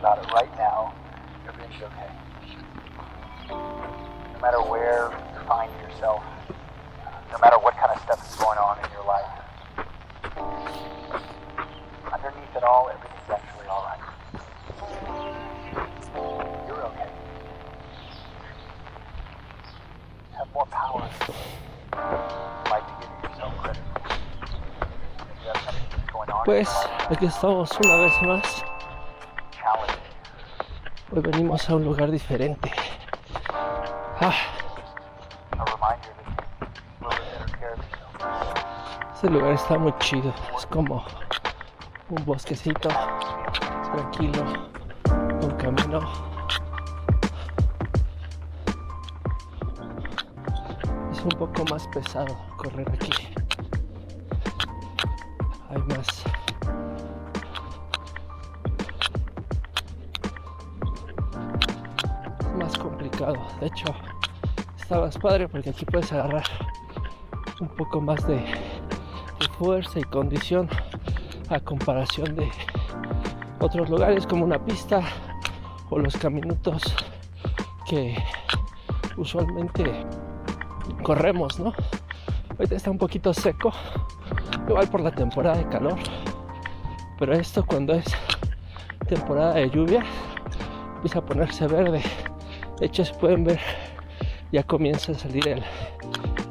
about it right now, you're going to be okay. No matter where you find yourself, no matter what kind of stuff is going on in your life, underneath it all, everything's actually all right. You're okay. You have more power than you like to give yourself credit for. If you have something that's going on in your Pues aquí estamos una vez más. Hoy venimos a un lugar diferente. Ah, este lugar está muy chido. Es como un bosquecito tranquilo, un camino. Es un poco más pesado correr aquí. Hay más. De hecho, está más padre porque aquí puedes agarrar un poco más de, de fuerza y condición a comparación de otros lugares como una pista o los caminutos que usualmente corremos, ¿no? Ahorita está un poquito seco, igual por la temporada de calor, pero esto cuando es temporada de lluvia empieza a ponerse verde. De hecho, se pueden ver, ya comienza a salir el,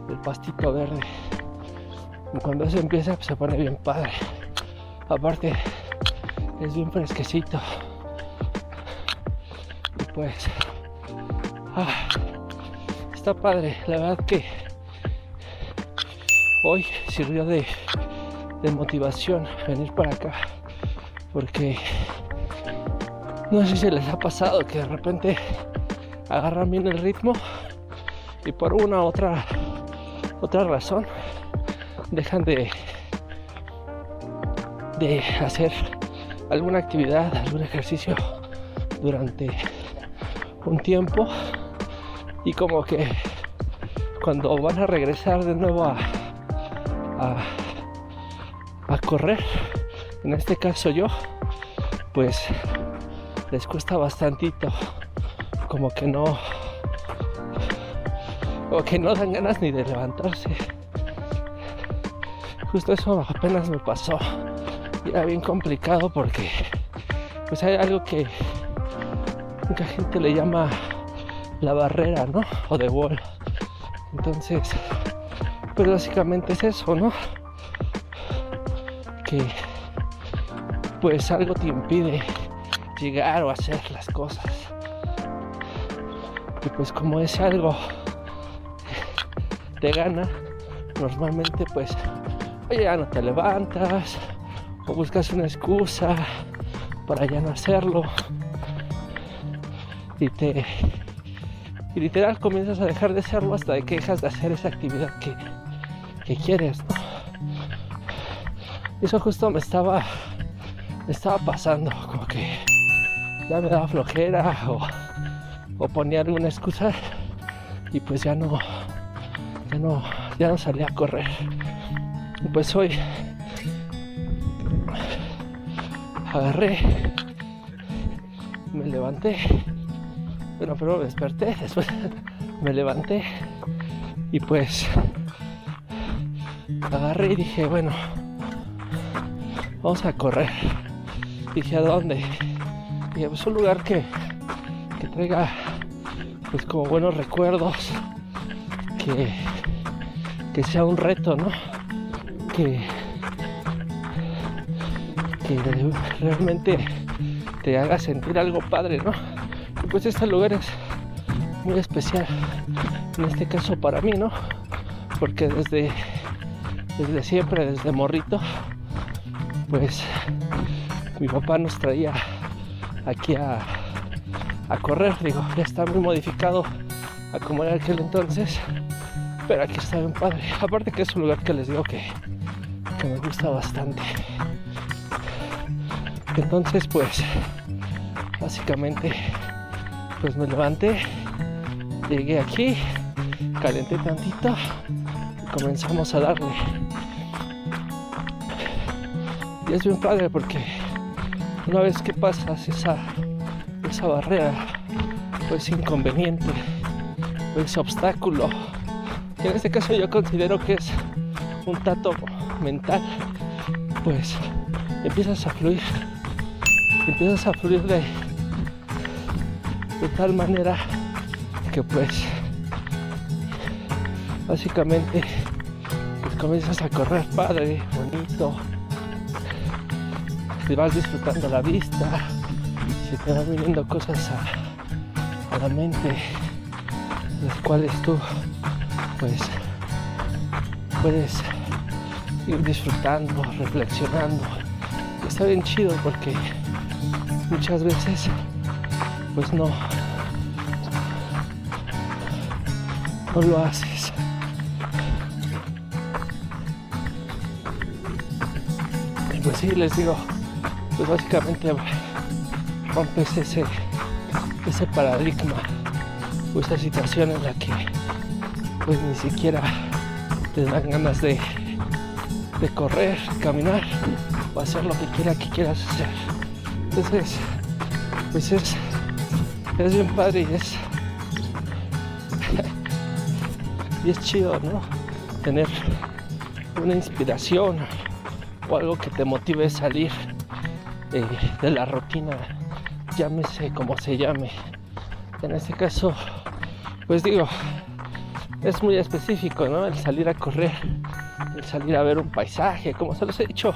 el pastito verde. Y cuando eso empieza, pues se pone bien padre. Aparte, es bien fresquecito. Y pues, ah, está padre. La verdad que hoy sirvió de, de motivación venir para acá. Porque no sé si les ha pasado que de repente agarran bien el ritmo y por una u otra otra razón dejan de de hacer alguna actividad, algún ejercicio durante un tiempo. Y como que cuando van a regresar de nuevo a, a, a correr, en este caso yo, pues les cuesta bastantito, como que no, como que no dan ganas ni de levantarse. Justo eso apenas me pasó. Y era bien complicado porque pues hay algo que mucha gente le llama la barrera, ¿no? O de wall. Entonces, pues básicamente es eso, ¿no? Que pues algo te impide llegar o hacer las cosas. Y pues como es algo te gana, normalmente pues oye, ya no te levantas o buscas una excusa para ya no hacerlo y te y literal comienzas a dejar de hacerlo hasta que dejas de hacer esa actividad que, que quieres ¿no? eso justo me estaba me estaba pasando como que ya me daba flojera o, o ponía alguna excusa y pues ya no ya no ya no salía a correr. Y pues hoy agarré me levanté bueno pero me desperté después me levanté y pues agarré y dije bueno vamos a correr dije a dónde dije pues un lugar que que traiga pues como buenos recuerdos que que sea un reto no que que realmente te haga sentir algo padre, ¿no? Y pues este lugar es muy especial, en este caso para mí, ¿no? Porque desde, desde siempre, desde morrito, pues mi papá nos traía aquí a, a correr, digo, ya está muy modificado a como era aquel entonces, pero aquí está bien padre. Aparte que es un lugar que les digo que, que me gusta bastante. Entonces pues básicamente pues me levanté, llegué aquí, calenté tantito y comenzamos a darle. Y es bien padre porque una vez que pasas esa esa barrera o ese inconveniente o ese obstáculo. Que en este caso yo considero que es un tato mental pues empiezas a fluir empiezas a fluir de de tal manera que pues básicamente pues comienzas a correr padre, bonito, te vas disfrutando la vista, se te van viniendo cosas a, la mente, las cuales tú pues puedes ir disfrutando, reflexionando. Está bien chido porque muchas veces pues no no lo haces y pues sí les digo pues básicamente rompes ese ese paradigma o esa situación en la que pues ni siquiera te dan ganas de de correr, caminar o hacer lo que quiera que quieras hacer. Entonces pues es es bien padre y es y es chido no tener una inspiración o algo que te motive a salir eh, de la rutina llámese como se llame en este caso pues digo es muy específico no el salir a correr el salir a ver un paisaje como se los he dicho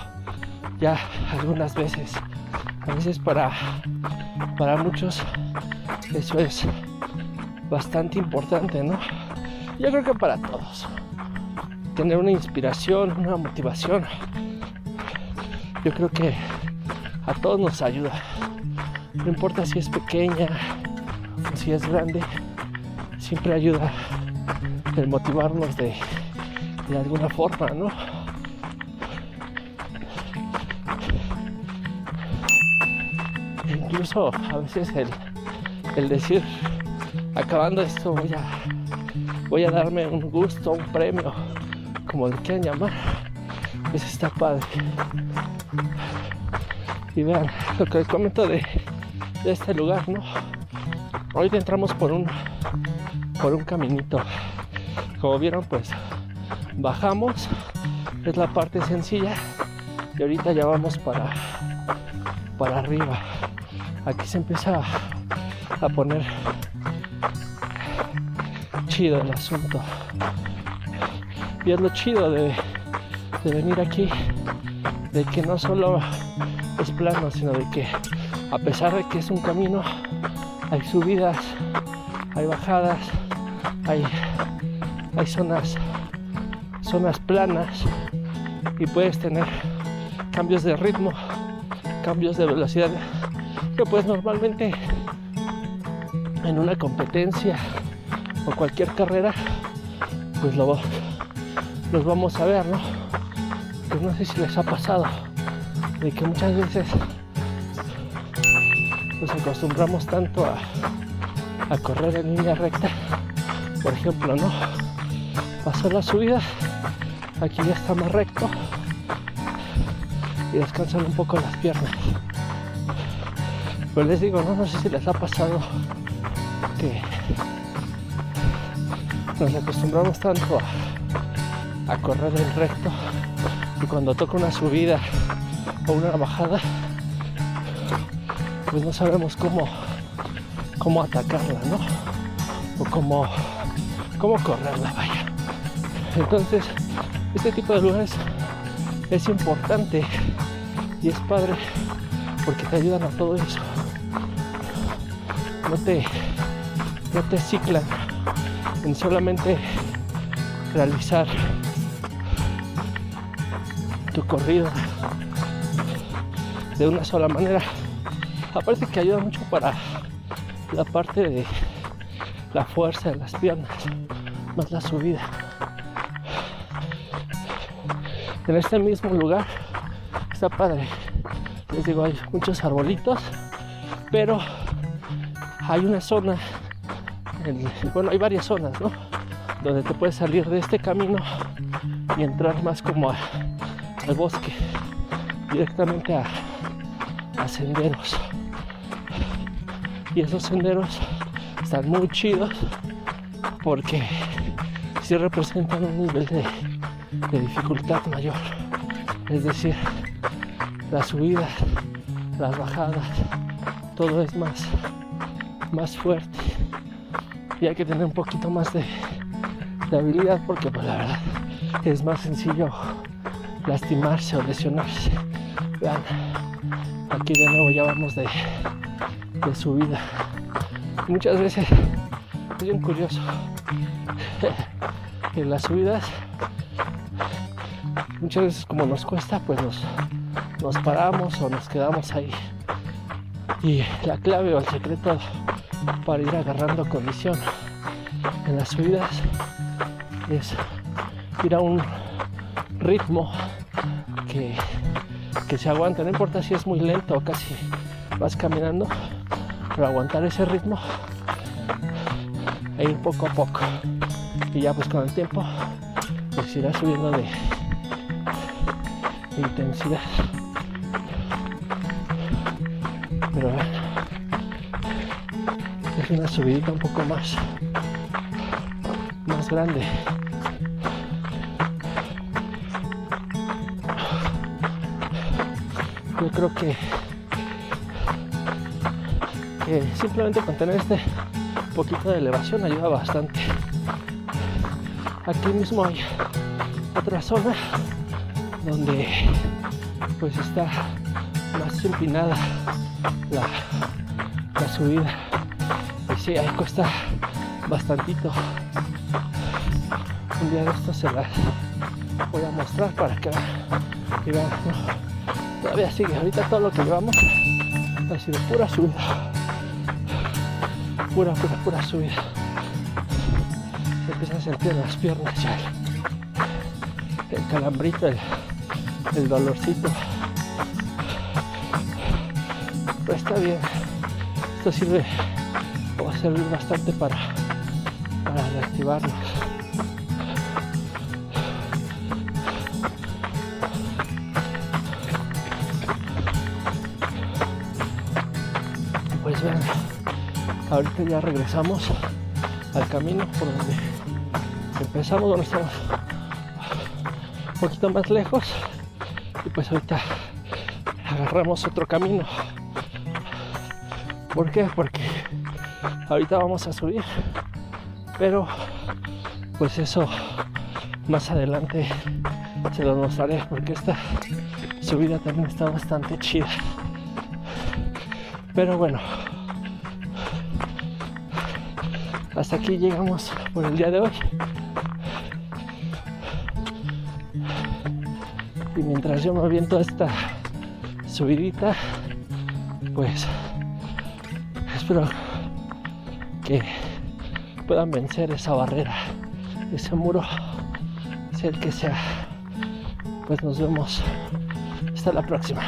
ya algunas veces a veces para para muchos eso es bastante importante, ¿no? Yo creo que para todos. Tener una inspiración, una motivación, yo creo que a todos nos ayuda. No importa si es pequeña o si es grande, siempre ayuda el motivarnos de, alguna forma, ¿no? incluso a veces el, el decir acabando esto voy a voy a darme un gusto, un premio, como le quieran llamar, pues está padre. Y vean lo que les comento de, de este lugar, ¿no? Hoy entramos por un por un caminito. Como vieron, pues bajamos, es la parte sencilla y ahorita ya vamos para para arriba. Aquí se empieza a poner chido el asunto. Y es lo chido de, de venir aquí, de que no solo es plano, sino de que a pesar de que es un camino, hay subidas, hay bajadas, hay, hay zonas, zonas planas y puedes tener cambios de ritmo, cambios de velocidad que pues normalmente en una competencia o cualquier carrera pues lo los vamos a ver no pues no sé si les ha pasado de que muchas veces nos acostumbramos tanto a, a correr en línea recta por ejemplo no pasó la subida aquí ya está más recto y descansan un poco las piernas. Pues les digo no no sé si les ha pasado que nos acostumbramos tanto a, a correr en recto y cuando toca una subida o una bajada pues no sabemos cómo cómo atacarla no o cómo cómo correrla vaya. Entonces este tipo de lugares es importante y es padre porque te ayudan a todo eso. No te no te ciclan en solamente realizar tu corrido de una sola manera. Aparte que ayuda mucho para la parte de la fuerza de las piernas, más la subida. En este mismo lugar está padre. Les digo, hay muchos arbolitos, pero hay una zona bueno, hay varias zonas, ¿no? Donde te puedes salir de este camino y entrar más como al bosque, directamente a, a senderos. Y esos senderos están muy chidos porque sí representan un nivel de, dificultad mayor. Es decir, las subidas, las bajadas, todo es más, más fuerte. Y hay que tener un poquito más de, de habilidad porque pues la verdad es más sencillo lastimarse o lesionarse. Vean, aquí de nuevo ya vamos de, de subida. Muchas veces es bien curioso. en las subidas, muchas veces como nos cuesta, pues nos, nos paramos o nos quedamos ahí. Y la clave o el secreto para ir agarrando condición en las subidas es ir a un ritmo que, que se aguante, no importa si es muy lento o casi vas caminando, pero aguantar ese ritmo e ir poco a poco. Y ya pues con el tiempo pues irá subiendo de, de intensidad. Pero bueno, es una subidita un poco más, más grande. Yo creo que, simplemente con tener este poquito de elevación ayuda bastante. Aquí mismo hay otra zona donde pues está más empinada la, la subida. Y sí, ahí cuesta bastantito. Un día de estos se las voy a mostrar para que vean, todavía sigue. Ahorita todo lo que llevamos ha sido pura subida. Pura, pura, pura subida. Empieza a sentir en las piernas ya el, el calambrito, el, el dolorcito. Pero está bien. Esto sirve o va a servir bastante para, para reactivarnos. Ahorita ya regresamos al camino por donde empezamos, donde estamos un poquito más lejos y pues ahorita agarramos otro camino. ¿Por qué? Porque ahorita vamos a subir, pero pues eso más adelante se lo mostraré porque esta subida también está bastante chida. Pero bueno, hasta aquí llegamos por el día de hoy. Y mientras yo me aviento esta subidita, pues espero que puedan vencer esa barrera, ese muro, sea el que sea. Pues nos vemos. Hasta la próxima.